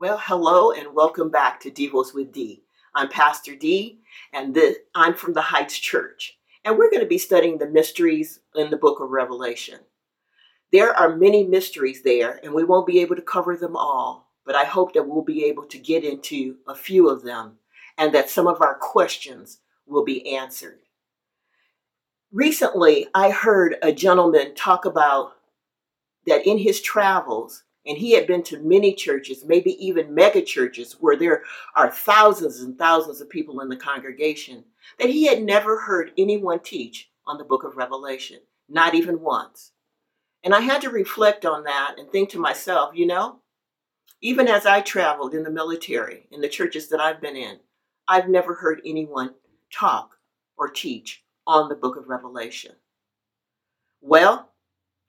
Well, hello and welcome back to Devos with D. I'm Pastor D, and the, I'm from the Heights Church, and we're going to be studying the mysteries in the book of Revelation. There are many mysteries there, and we won't be able to cover them all, but I hope that we'll be able to get into a few of them and that some of our questions will be answered. Recently, I heard a gentleman talk about that in his travels, and he had been to many churches, maybe even mega churches, where there are thousands and thousands of people in the congregation, that he had never heard anyone teach on the book of Revelation, not even once. And I had to reflect on that and think to myself, you know, even as I traveled in the military, in the churches that I've been in, I've never heard anyone talk or teach on the book of Revelation. Well,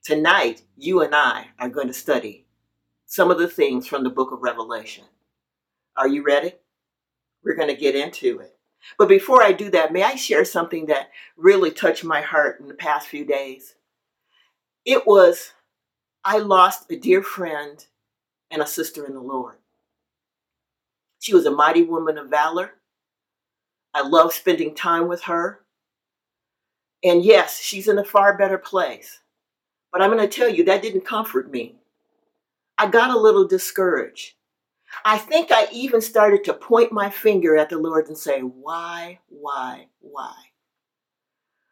tonight you and I are going to study some of the things from the book of Revelation. Are you ready? We're going to get into it. But before I do that, may I share something that really touched my heart in the past few days? It was, I lost a dear friend and a sister in the Lord. She was a mighty woman of valor. I love spending time with her. And yes, she's in a far better place. But I'm going to tell you, that didn't comfort me. I got a little discouraged. I think I even started to point my finger at the Lord and say, Why, why, why?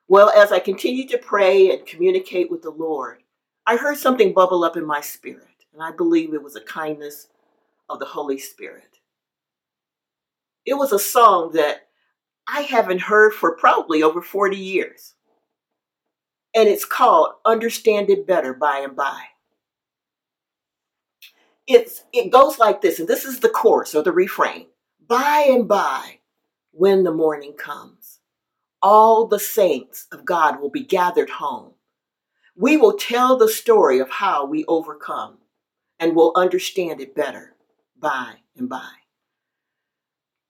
Well, as I continued to pray and communicate with the Lord, I heard something bubble up in my spirit, and I believe it was a kindness of the Holy Spirit. It was a song that I haven't heard for probably over 40 years, and it's called Understand It Better by and by it's it goes like this, and this is the chorus or the refrain. By and by, when the morning comes, all the saints of God will be gathered home. We will tell the story of how we overcome, and will understand it better by and by.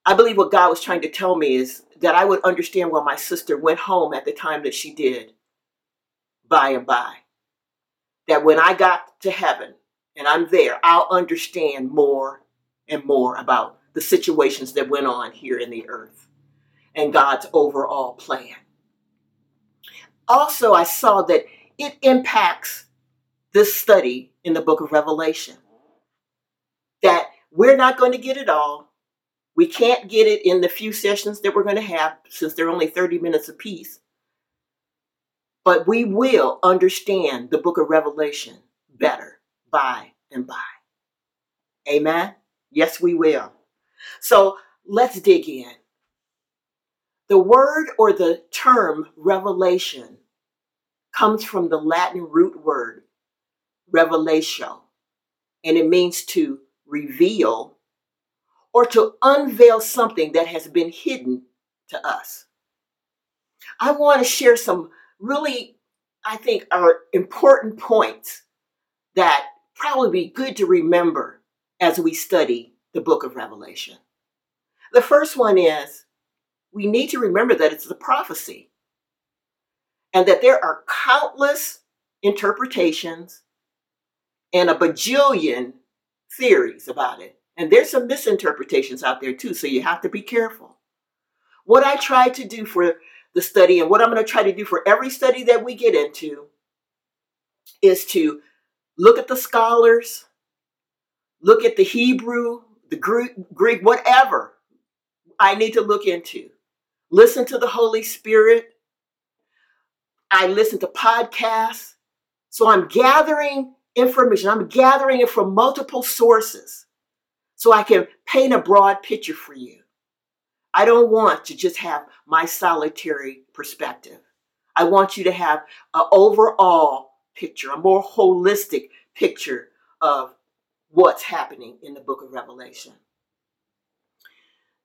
I believe what God was trying to tell me is that I would understand why my sister went home at the time that she did, by and by. That when I got to heaven, and I'm there, I'll understand more and more about the situations that went on here in the earth and God's overall plan. Also, I saw that it impacts this study in the book of Revelation. That we're not going to get it all. We can't get it in the few sessions that we're going to have since they're only 30 minutes apiece. But we will understand the book of Revelation better by and by. Amen? Yes, we will. So let's dig in. The word or the term revelation comes from the Latin root word revelatio, and it means to reveal or to unveil something that has been hidden to us. I want to share some really, I think, are important points that probably be good to remember as we study the book of Revelation. The first one is we need to remember that it's a prophecy and that there are countless interpretations and a bajillion theories about it. And there's some misinterpretations out there too, so you have to be careful. What I try to do for the study and what I'm going to try to do for every study that we get into is to Look at the scholars, look at the Hebrew, the Greek, whatever I need to look into. Listen to the Holy Spirit. I listen to podcasts. So I'm gathering information. I'm gathering it from multiple sources so I can paint a broad picture for you. I don't want to just have my solitary perspective. I want you to have an overall picture, a more holistic picture of what's happening in the book of Revelation.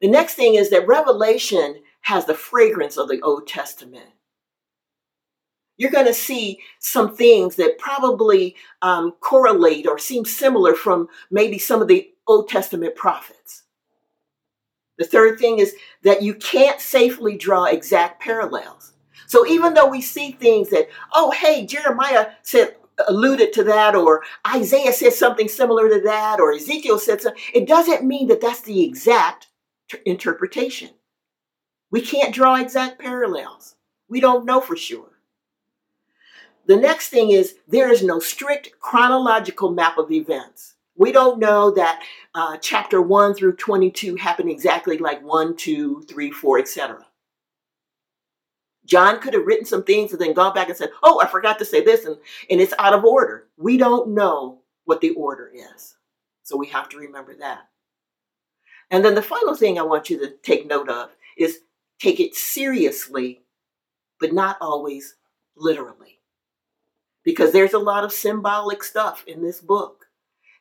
The next thing is that Revelation has the fragrance of the Old Testament. You're going to see some things that probably um, correlate or seem similar from maybe some of the Old Testament prophets. The third thing is that you can't safely draw exact parallels. So even though we see things that, oh, hey, Jeremiah said alluded to that, or Isaiah said something similar to that, or Ezekiel said something. It doesn't mean that that's the exact t- interpretation. We can't draw exact parallels. We don't know for sure. The next thing is there is no strict chronological map of events. We don't know that uh, chapter 1 through 22 happened exactly like 1, 2, 3, 4, etc. John could have written some things and then gone back and said, Oh, I forgot to say this, and, and it's out of order. We don't know what the order is. So we have to remember that. And then the final thing I want you to take note of is take it seriously, but not always literally. Because there's a lot of symbolic stuff in this book.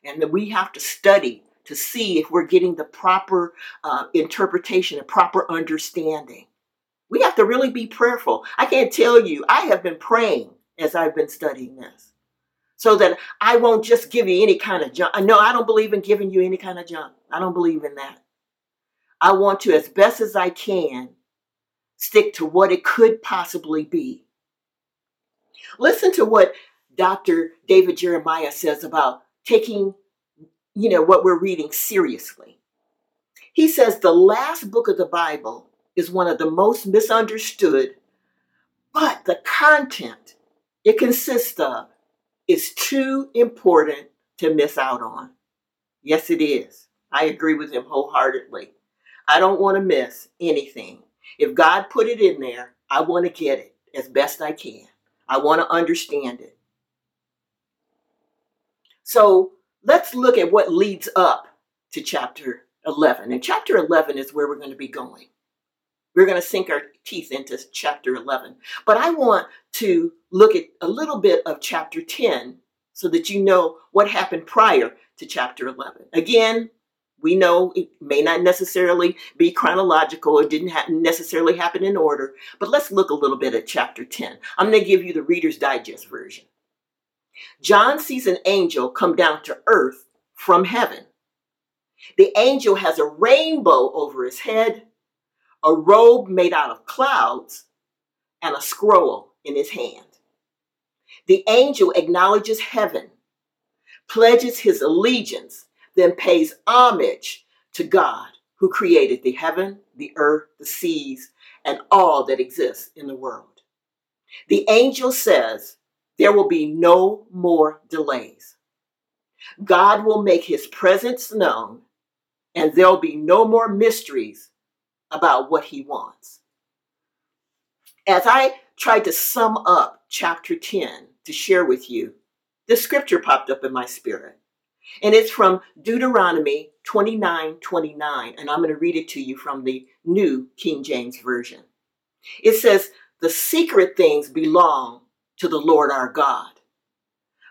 And that we have to study to see if we're getting the proper uh, interpretation, a proper understanding. We have to really be prayerful. I can't tell you, I have been praying as I've been studying this so that I won't just give you any kind of junk. No, I don't believe in giving you any kind of junk. I don't believe in that. I want to, as best as I can, stick to what it could possibly be. Listen to what Dr. David Jeremiah says about taking, you know, what we're reading seriously. He says the last book of the Bible is one of the most misunderstood, but the content it consists of is too important to miss out on. Yes, it is. I agree with him wholeheartedly. I don't want to miss anything. If God put it in there, I want to get it as best I can. I want to understand it. So let's look at what leads up to chapter 11. And chapter 11 is where we're going to be going. We're going to sink our teeth into chapter 11. But I want to look at a little bit of chapter 10 so that you know what happened prior to chapter 11. Again, we know it may not necessarily be chronological, it didn't ha- necessarily happen in order, but let's look a little bit at chapter 10. I'm going to give you the Reader's Digest version. John sees an angel come down to earth from heaven. The angel has a rainbow over his head a robe made out of clouds, and a scroll in his hand. The angel acknowledges heaven, pledges his allegiance, then pays homage to God who created the heaven, the earth, the seas, and all that exists in the world. The angel says there will be no more delays. God will make his presence known, and there'll be no more mysteries about what he wants. As I tried to sum up chapter 10 to share with you, the scripture popped up in my spirit. And it's from Deuteronomy 29 29. And I'm going to read it to you from the New King James Version. It says, The secret things belong to the Lord our God.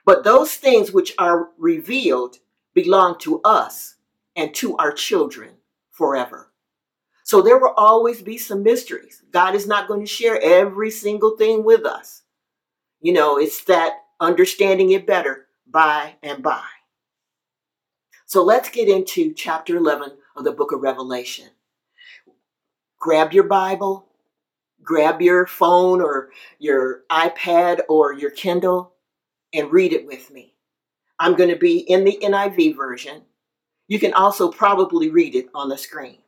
But those things which are revealed belong to us and to our children forever. So there will always be some mysteries. God is not going to share every single thing with us. You know, it's that understanding it better by and by. So let's get into chapter 11 of the book of Revelation. Grab your Bible, grab your phone or your iPad or your Kindle, and read it with me. I'm going to be in the NIV version. You can also probably read it on the screen.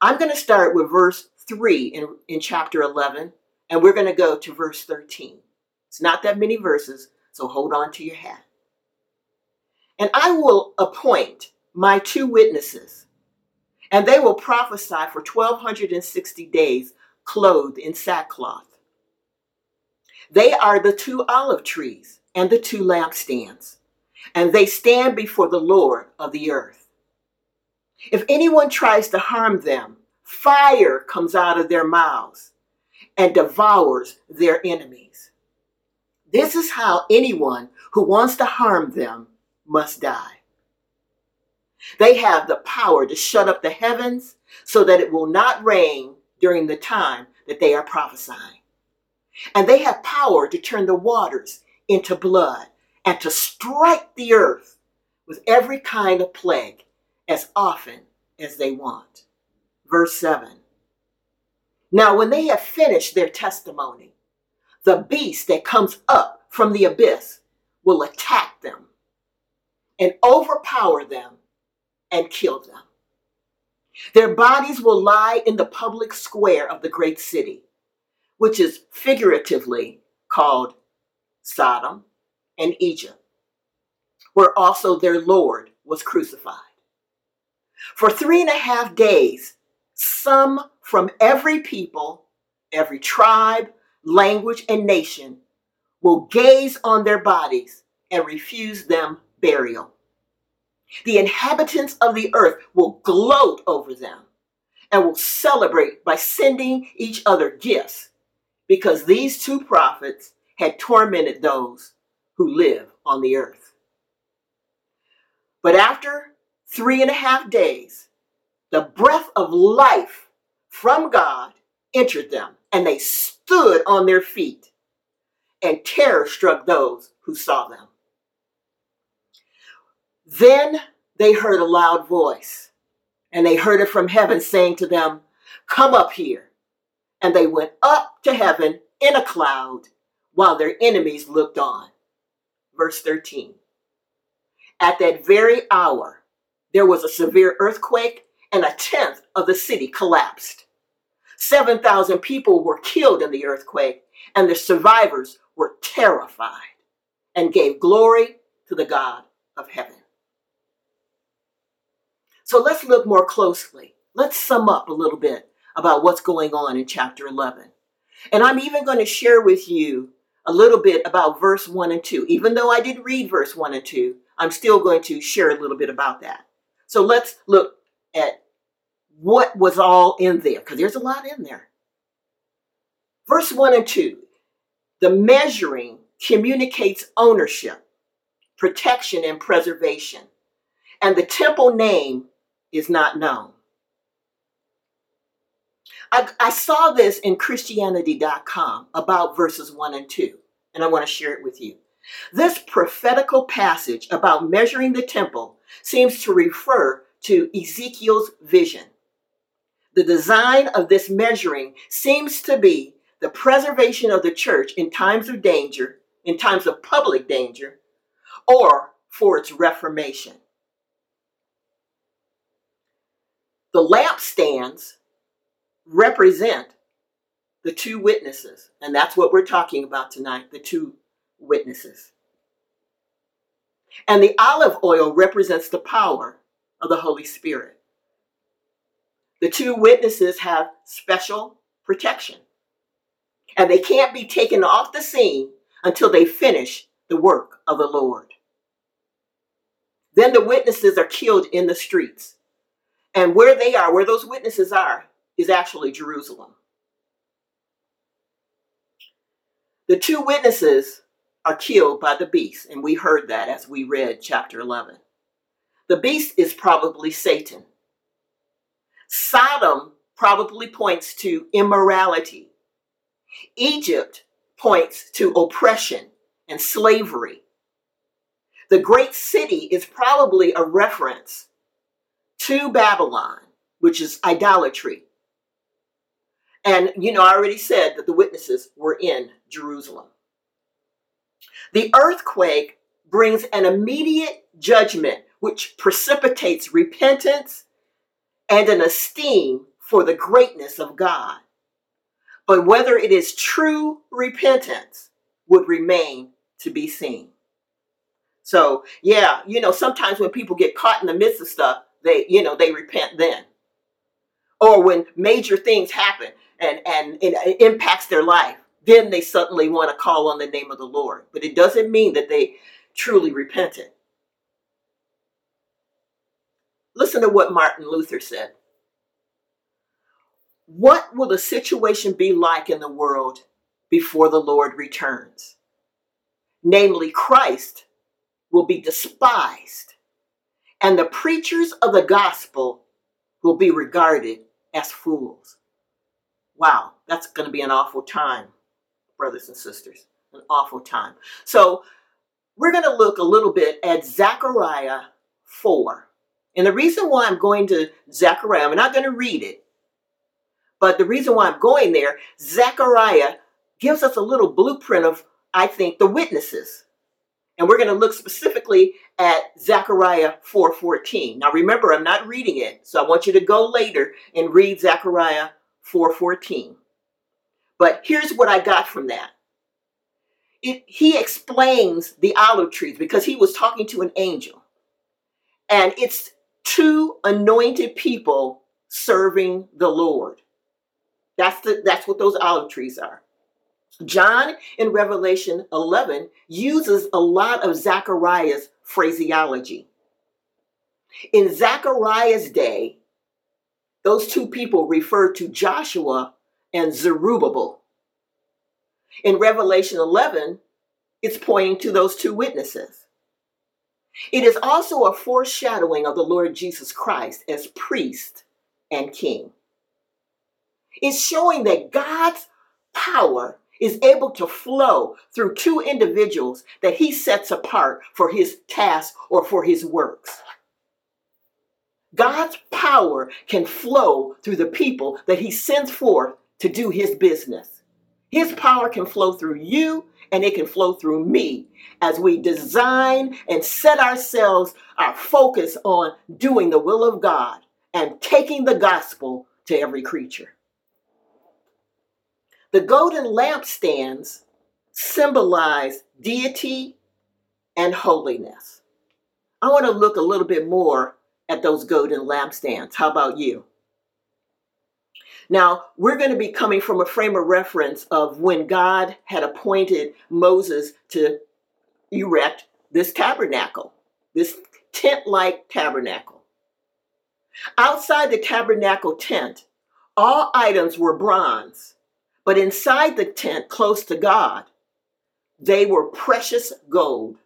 I'm going to start with verse 3 in, in chapter 11, and we're going to go to verse 13. It's not that many verses, so hold on to your hat. And I will appoint my two witnesses, and they will prophesy for 1260 days, clothed in sackcloth. They are the two olive trees and the two lampstands, and they stand before the Lord of the earth. If anyone tries to harm them, fire comes out of their mouths and devours their enemies. This is how anyone who wants to harm them must die. They have the power to shut up the heavens so that it will not rain during the time that they are prophesying. And they have power to turn the waters into blood and to strike the earth with every kind of plague as often as they want. Verse 7. Now, when they have finished their testimony, the beast that comes up from the abyss will attack them and overpower them and kill them. Their bodies will lie in the public square of the great city, which is figuratively called Sodom and Egypt, where also their Lord was crucified. For three and a half days, some from every people, every tribe, language, and nation will gaze on their bodies and refuse them burial. The inhabitants of the earth will gloat over them and will celebrate by sending each other gifts because these two prophets had tormented those who live on the earth. But after three and a half days, the breath of life from God entered them, and they stood on their feet, and terror struck those who saw them. Then they heard a loud voice, and they heard it from heaven saying to them, Come up here. And they went up to heaven in a cloud while their enemies looked on. Verse 13. At that very hour, there was a severe earthquake, and a tenth of the city collapsed. 7,000 people were killed in the earthquake, and the survivors were terrified and gave glory to the God of heaven. So let's look more closely. Let's sum up a little bit about what's going on in chapter 11. And I'm even going to share with you a little bit about verse 1 and 2. Even though I did read verse 1 and 2, I'm still going to share a little bit about that. So let's look at what was all in there, because there's a lot in there. Verse 1 and 2 the measuring communicates ownership, protection, and preservation. And the temple name is not known. I, I saw this in Christianity.com about verses 1 and 2, and I want to share it with you. This prophetical passage about measuring the temple seems to refer to Ezekiel's vision. The design of this measuring seems to be the preservation of the church in times of danger, in times of public danger, or for its reformation. The lampstands represent the two witnesses, and that's what we're talking about tonight the two witnesses. And the olive oil represents the power of the Holy Spirit. The two witnesses have special protection, and they can't be taken off the scene until they finish the work of the Lord. Then the witnesses are killed in the streets. And where they are, where those witnesses are, is actually Jerusalem. The two witnesses are killed by the beast, and we heard that as we read chapter 11. The beast is probably Satan. Sodom probably points to immorality. Egypt points to oppression and slavery. The great city is probably a reference to Babylon, which is idolatry. And, you know, I already said that the witnesses were in Jerusalem. The earthquake brings an immediate judgment which precipitates repentance and an esteem for the greatness of God. But whether it is true repentance would remain to be seen. So, yeah, you know, sometimes when people get caught in the midst of stuff, they, you know, they repent then. Or when major things happen and, and it impacts their life, then they suddenly want to call on the name of the Lord. But it doesn't mean that they truly repented. Listen to what Martin Luther said. What will the situation be like in the world before the Lord returns? Namely, Christ will be despised, and the preachers of the gospel will be regarded as fools. Wow, that's going to be an awful time brothers and sisters. An awful time. So we're going to look a little bit at Zechariah 4. And the reason why I'm going to Zechariah, I'm not going to read it, but the reason why I'm going there, Zechariah gives us a little blueprint of, I think, the witnesses. And we're going to look specifically at Zechariah 4:14. Now remember, I'm not reading it, so I want you to go later and read Zechariah 4:14. But here's what I got from that. It, he explains the olive trees because he was talking to an angel. And it's two anointed people serving the Lord. That's the that's what those olive trees are. John in Revelation 11 uses a lot of Zechariah's phraseology. In Zechariah's day, those two people referred to Joshua and Zerubbabel. In Revelation 11, it's pointing to those two witnesses. It is also a foreshadowing of the Lord Jesus Christ as priest and king. It's showing that God's power is able to flow through two individuals that he sets apart for his task or for his works. God's power can flow through the people that he sends forth to do his business. His power can flow through you and it can flow through me as we design and set ourselves, our focus on doing the will of God and taking the gospel to every creature. The golden lampstands symbolize deity and holiness. I want to look a little bit more at those golden lampstands. How about you? Now, we're going to be coming from a frame of reference of when God had appointed Moses to erect this tabernacle, this tent like tabernacle. Outside the tabernacle tent, all items were bronze but inside the tent, close to God, they were precious gold.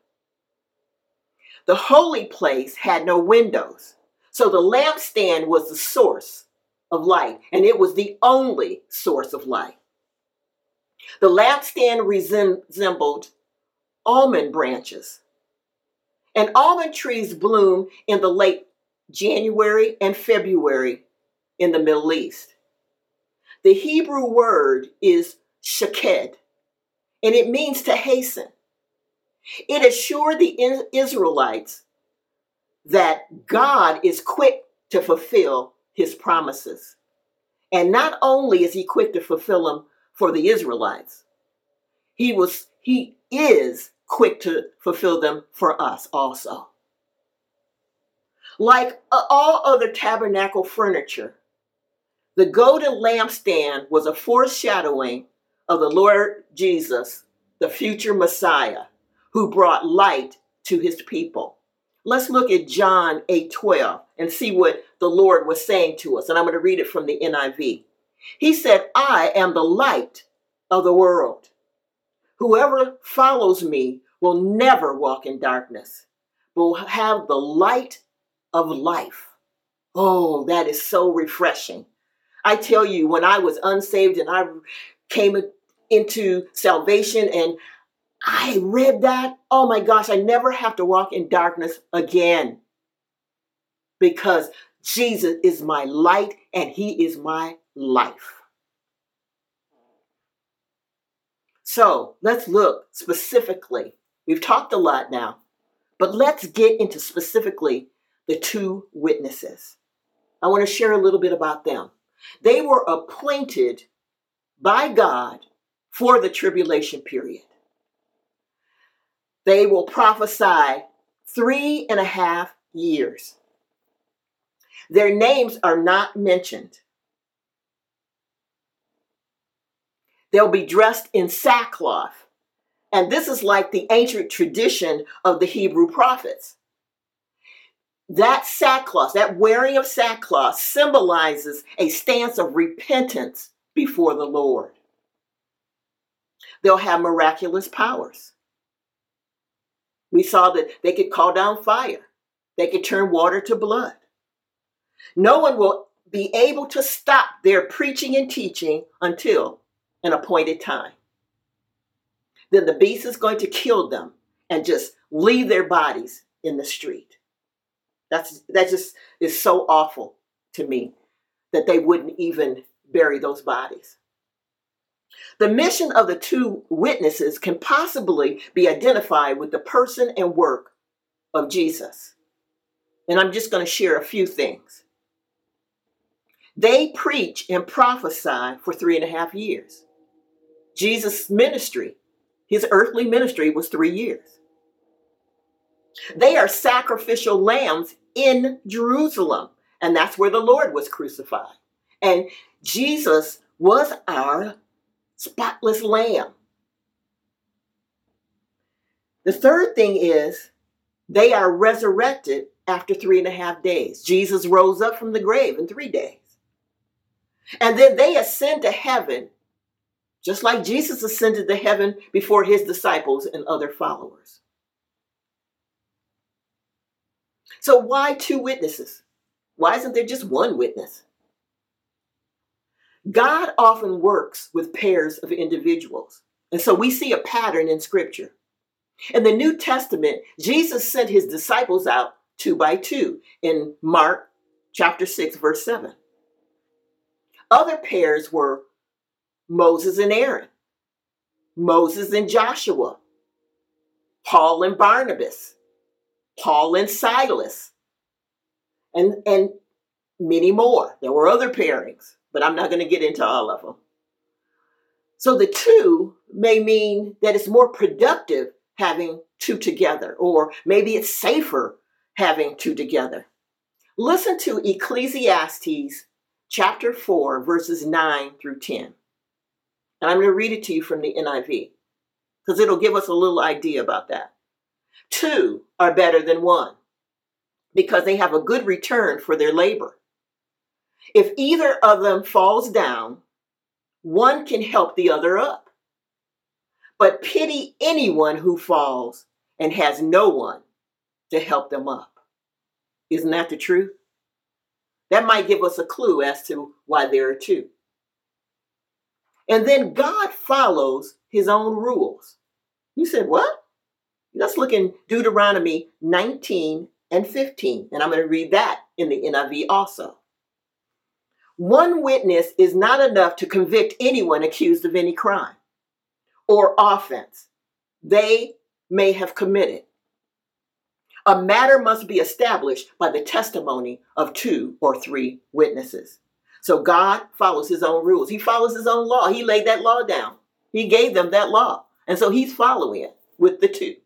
The holy place had no windows. So the lampstand was the source of light, and it was the only source of light. The lampstand resembled almond branches. And almond trees bloom in the late January and February in the Middle East. The Hebrew word is shaked, and it means to hasten. It assured the Israelites that God is quick to fulfill his promises. And not only is he quick to fulfill them for the Israelites, he was he is quick to fulfill them for us also. Like uh, all other tabernacle furniture, the golden lampstand was a foreshadowing of the Lord Jesus, the future Messiah, who brought light to his people. Let's look at John 8 12 and see what the Lord was saying to us. And I'm going to read it from the NIV. He said, I am the light of the world. Whoever follows me will never walk in darkness, but will have the light of life. Oh, that is so refreshing. I tell you, when I was unsaved and I came into salvation and I read that, oh my gosh, I never have to walk in darkness again because Jesus is my light and he is my life. So let's look specifically. We've talked a lot now, but let's get into specifically the two witnesses. I want to share a little bit about them. They were appointed by God for the tribulation period. They will prophesy three and a half years. Their names are not mentioned. They'll be dressed in sackcloth. And this is like the ancient tradition of the Hebrew prophets that sackcloth, that wearing of sackcloth, symbolizes a stance of repentance before the Lord. They'll have miraculous powers. We saw that they could call down fire, they could turn water to blood. No one will be able to stop their preaching and teaching until an appointed time. Then the beast is going to kill them and just leave their bodies in the street. That's that just is so awful to me that they wouldn't even bury those bodies. The mission of the two witnesses can possibly be identified with the person and work of Jesus. And I'm just going to share a few things. They preach and prophesy for three and a half years. Jesus' ministry, his earthly ministry, was three years. They are sacrificial lambs in Jerusalem, and that's where the Lord was crucified. And Jesus was our spotless lamb. The third thing is they are resurrected after three and a half days. Jesus rose up from the grave in three days. And then they ascend to heaven, just like Jesus ascended to heaven before his disciples and other followers. So, why two witnesses? Why isn't there just one witness? God often works with pairs of individuals. And so we see a pattern in Scripture. In the New Testament, Jesus sent his disciples out two by two in Mark chapter 6, verse 7. Other pairs were Moses and Aaron, Moses and Joshua, Paul and Barnabas, Paul and Silas, and, and many more. There were other pairings but I'm not going to get into all of them. So the two may mean that it's more productive having two together, or maybe it's safer having two together. Listen to Ecclesiastes chapter 4, verses 9 through 10. And I'm going to read it to you from the NIV because it'll give us a little idea about that. Two are better than one because they have a good return for their labor. If either of them falls down, one can help the other up. But pity anyone who falls and has no one to help them up. Isn't that the truth? That might give us a clue as to why there are two. And then God follows his own rules. You said, what? Let's look in Deuteronomy 19 and 15. And I'm going to read that in the NIV also. One witness is not enough to convict anyone accused of any crime or offense they may have committed. A matter must be established by the testimony of two or three witnesses. So God follows his own rules. He follows his own law. He laid that law down. He gave them that law. And so he's following it with the two.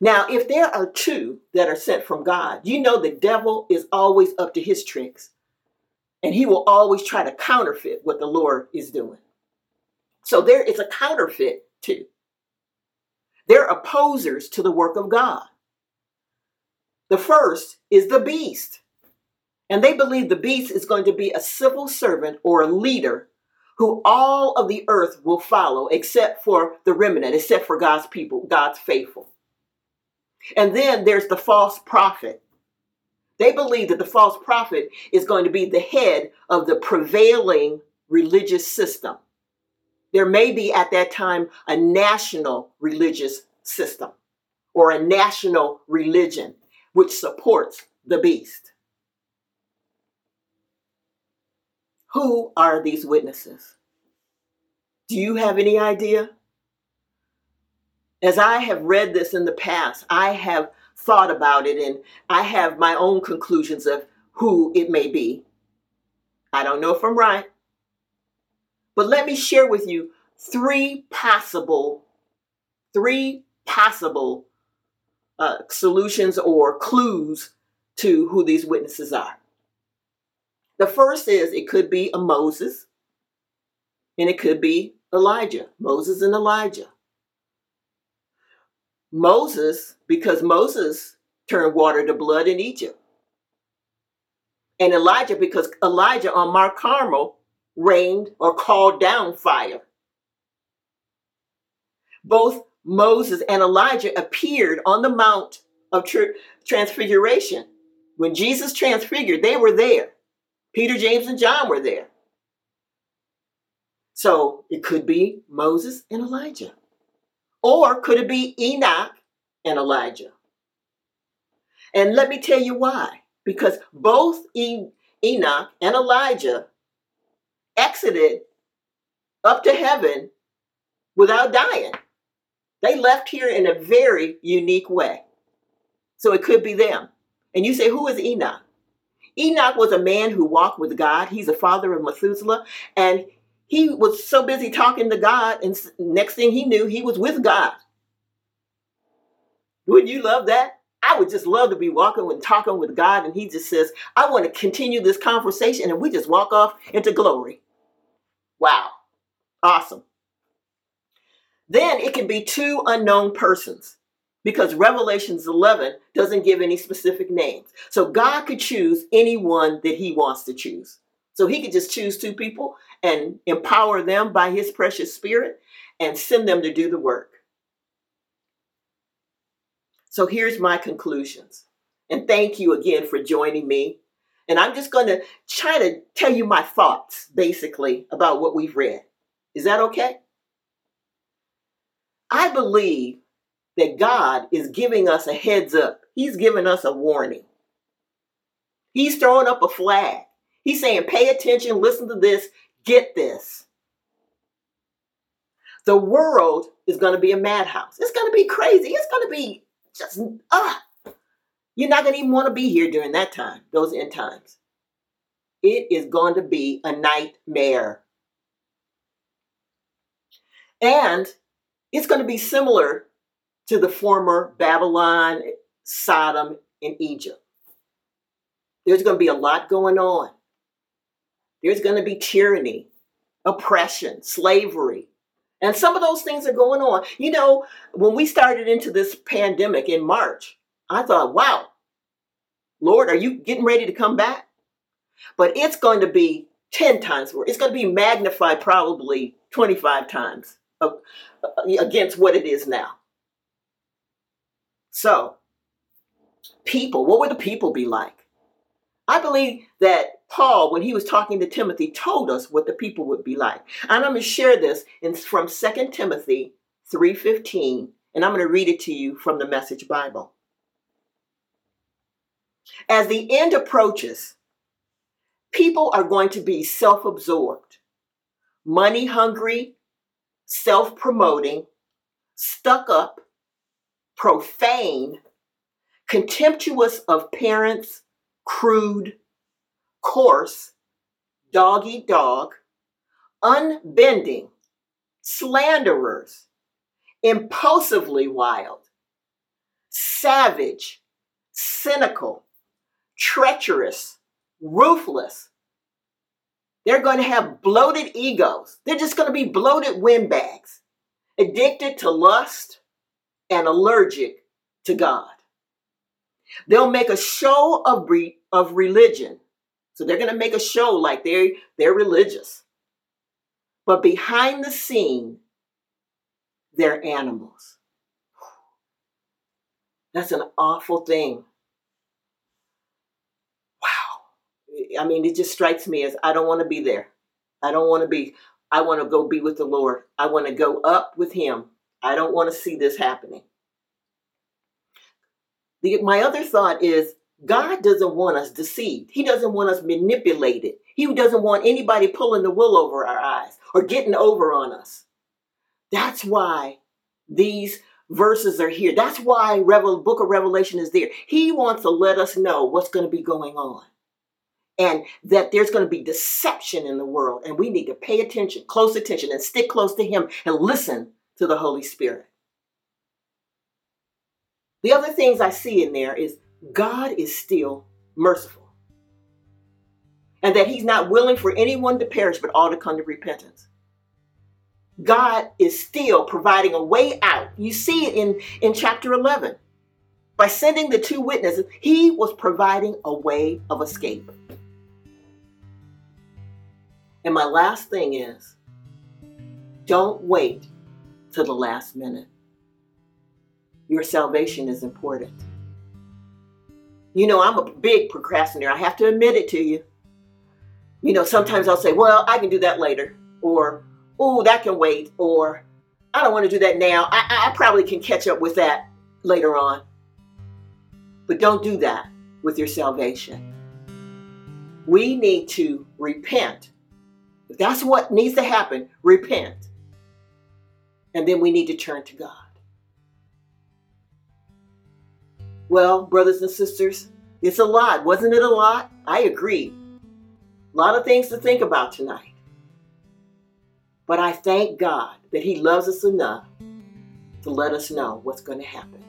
Now, if there are two that are sent from God, you know the devil is always up to his tricks. And he will always try to counterfeit what the Lord is doing. So there is a counterfeit too. They're opposers to the work of God. The first is the beast. And they believe the beast is going to be a civil servant or a leader who all of the earth will follow except for the remnant, except for God's people, God's faithful. And then there's the false prophet. They believe that the false prophet is going to be the head of the prevailing religious system. There may be at that time a national religious system or a national religion which supports the beast. Who are these witnesses? Do you have any idea? As I have read this in the past, I have thought about it and I have my own conclusions of who it may be. I don't know if I'm right, but let me share with you three possible, three possible uh, solutions or clues to who these witnesses are. The first is it could be a Moses and it could be Elijah, Moses and Elijah. Moses, because Moses turned water to blood in Egypt. And Elijah, because Elijah on Mount Carmel rained or called down fire. Both Moses and Elijah appeared on the Mount of Transfiguration. When Jesus transfigured, they were there. Peter, James, and John were there. So it could be Moses and Elijah. Or could it be Enoch and Elijah? And let me tell you why. Because both Enoch and Elijah exited up to heaven without dying. They left here in a very unique way. So it could be them. And you say, who is Enoch? Enoch was a man who walked with God. He's the father of Methuselah. And he was so busy talking to God, and next thing he knew, he was with God. Wouldn't you love that? I would just love to be walking and talking with God, and He just says, I want to continue this conversation, and we just walk off into glory. Wow. Awesome. Then it can be two unknown persons because Revelations 11 doesn't give any specific names. So God could choose anyone that He wants to choose. So He could just choose two people and empower them by His precious Spirit and send them to do the work. So here's my conclusions. And thank you again for joining me. And I'm just going to try to tell you my thoughts, basically, about what we've read. Is that okay? I believe that God is giving us a heads up. He's giving us a warning. He's throwing up a flag. He's saying, pay attention, listen to this, get this. The world is going to be a madhouse. It's going to be crazy. It's going to be just ah. You're not gonna even want to be here during that time, those end times. It is going to be a nightmare. And it's going to be similar to the former Babylon, Sodom, and Egypt. There's going to be a lot going on. There's going to be tyranny, oppression, slavery, and some of those things are going on. You know, when we started into this pandemic in March, I thought, wow, Lord, are you getting ready to come back? But it's going to be 10 times worse. It's going to be magnified probably 25 times against what it is now. So, people, what would the people be like? I believe that Paul, when he was talking to Timothy, told us what the people would be like. And I'm going to share this in, from 2 Timothy 3.15, and I'm going to read it to you from the Message Bible. As the end approaches, people are going to be self-absorbed, money-hungry, self-promoting, stuck up, profane, contemptuous of parents, crude, coarse, dog eat dog, unbending, slanderers, impulsively wild, savage, cynical, treacherous, ruthless. They're going to have bloated egos. They're just going to be bloated windbags, addicted to lust and allergic to God. They'll make a show of, re- of religion. So they're going to make a show like they're, they're religious. But behind the scene, they're animals. That's an awful thing. Wow. I mean, it just strikes me as I don't want to be there. I don't want to be, I want to go be with the Lord. I want to go up with Him. I don't want to see this happening. The, my other thought is God doesn't want us deceived. He doesn't want us manipulated. He doesn't want anybody pulling the wool over our eyes or getting over on us. That's why these verses are here. That's why Revel, book of Revelation is there. He wants to let us know what's going to be going on and that there's going to be deception in the world. And we need to pay attention, close attention, and stick close to Him and listen to the Holy Spirit. The other things I see in there is God is still merciful. And that He's not willing for anyone to perish, but all to come to repentance. God is still providing a way out. You see it in, in chapter 11. By sending the two witnesses, He was providing a way of escape. And my last thing is don't wait to the last minute your salvation is important. You know, I'm a big procrastinator. I have to admit it to you. You know, sometimes I'll say, well, I can do that later. Or, oh, that can wait. Or, I don't want to do that now. I, I probably can catch up with that later on. But don't do that with your salvation. We need to repent If that's what needs to happen, repent. And then we need to turn to God. Well, brothers and sisters, it's a lot. Wasn't it a lot? I agree. A lot of things to think about tonight. But I thank God that He loves us enough to let us know what's going to happen.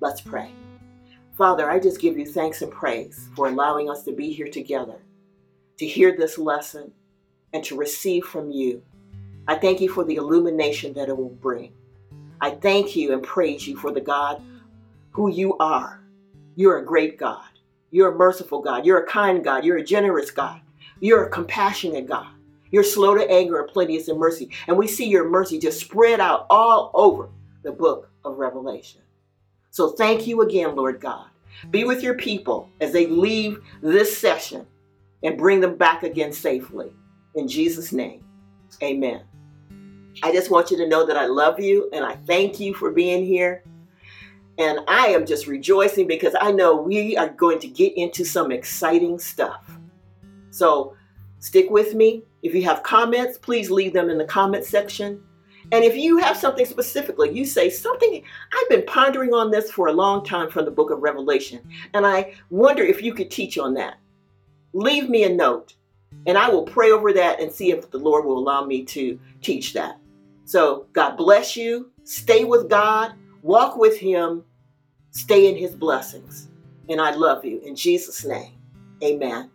Let's pray. Father, I just give you thanks and praise for allowing us to be here together, to hear this lesson, and to receive from you. I thank you for the illumination that it will bring. I thank you and praise you for the God who you are. You're a great God. You're a merciful God. You're a kind God. You're a generous God. You're a compassionate God. You're slow to anger and plenteous in mercy. And we see your mercy just spread out all over the book of Revelation. So thank you again, Lord God. Be with your people as they leave this session and bring them back again safely. In Jesus' name, amen. I just want you to know that I love you and I thank you for being here. And I am just rejoicing because I know we are going to get into some exciting stuff. So stick with me. If you have comments, please leave them in the comment section. And if you have something specifically, you say something, I've been pondering on this for a long time from the book of Revelation, and I wonder if you could teach on that. Leave me a note, and I will pray over that and see if the Lord will allow me to teach that. So, God bless you. Stay with God, walk with Him, stay in His blessings. And I love you. In Jesus' name, amen.